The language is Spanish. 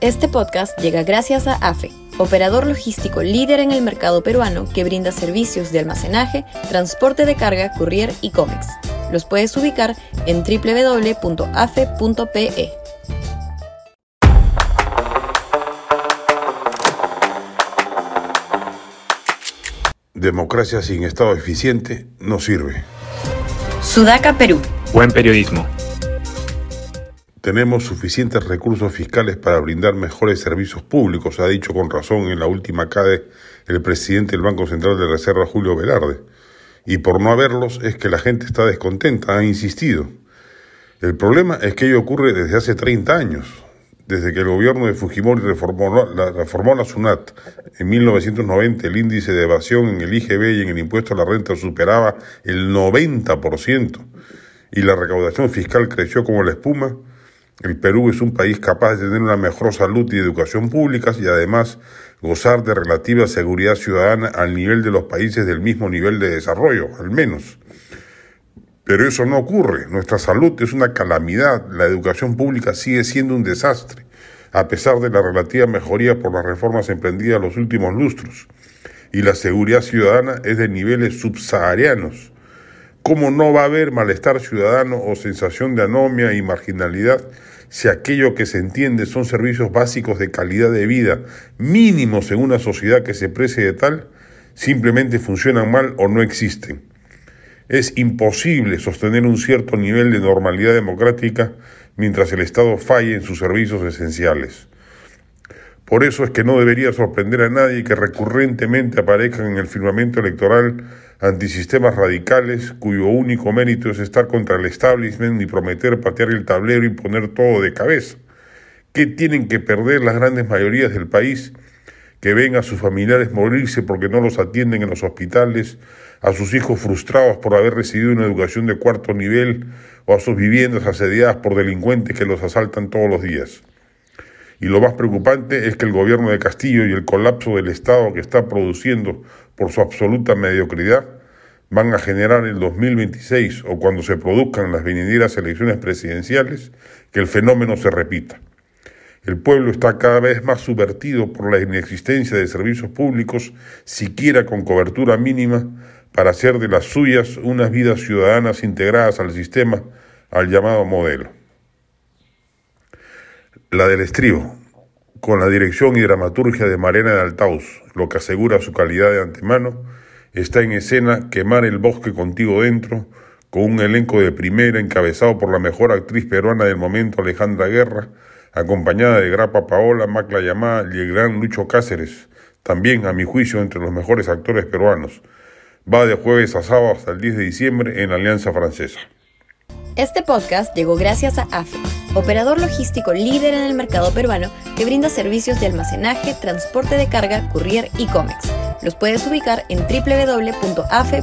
Este podcast llega gracias a AFE, operador logístico líder en el mercado peruano que brinda servicios de almacenaje, transporte de carga, courier y cómics. Los puedes ubicar en www.afe.pe. Democracia sin Estado eficiente no sirve. Sudaca, Perú. Buen periodismo. Tenemos suficientes recursos fiscales para brindar mejores servicios públicos, ha dicho con razón en la última CADE el presidente del Banco Central de Reserva, Julio Velarde. Y por no haberlos es que la gente está descontenta, ha insistido. El problema es que ello ocurre desde hace 30 años, desde que el gobierno de Fujimori reformó la, reformó la SUNAT. En 1990 el índice de evasión en el IGB y en el impuesto a la renta superaba el 90% y la recaudación fiscal creció como la espuma el Perú es un país capaz de tener una mejor salud y educación públicas y además gozar de relativa seguridad ciudadana al nivel de los países del mismo nivel de desarrollo, al menos. Pero eso no ocurre. Nuestra salud es una calamidad. La educación pública sigue siendo un desastre, a pesar de la relativa mejoría por las reformas emprendidas los últimos lustros. Y la seguridad ciudadana es de niveles subsaharianos. ¿Cómo no va a haber malestar ciudadano o sensación de anomia y marginalidad si aquello que se entiende son servicios básicos de calidad de vida mínimos en una sociedad que se precie de tal, simplemente funcionan mal o no existen. Es imposible sostener un cierto nivel de normalidad democrática mientras el Estado falle en sus servicios esenciales. Por eso es que no debería sorprender a nadie que recurrentemente aparezcan en el firmamento electoral antisistemas radicales cuyo único mérito es estar contra el establishment y prometer patear el tablero y poner todo de cabeza. ¿Qué tienen que perder las grandes mayorías del país? Que ven a sus familiares morirse porque no los atienden en los hospitales, a sus hijos frustrados por haber recibido una educación de cuarto nivel o a sus viviendas asediadas por delincuentes que los asaltan todos los días. Y lo más preocupante es que el gobierno de Castillo y el colapso del Estado que está produciendo por su absoluta mediocridad van a generar en el 2026 o cuando se produzcan las venideras elecciones presidenciales que el fenómeno se repita. El pueblo está cada vez más subvertido por la inexistencia de servicios públicos, siquiera con cobertura mínima, para hacer de las suyas unas vidas ciudadanas integradas al sistema, al llamado modelo la del estribo, con la dirección y dramaturgia de Marena de Altaus, lo que asegura su calidad de antemano, está en escena Quemar el bosque contigo dentro, con un elenco de primera encabezado por la mejor actriz peruana del momento, Alejandra Guerra, acompañada de Grapa Paola, Macla Yamal y el gran Lucho Cáceres, también a mi juicio entre los mejores actores peruanos. Va de jueves a sábado hasta el 10 de diciembre en Alianza Francesa. Este podcast llegó gracias a AFE, operador logístico líder en el mercado peruano que brinda servicios de almacenaje, transporte de carga, courier y cómics. Los puedes ubicar en www.afe.pe.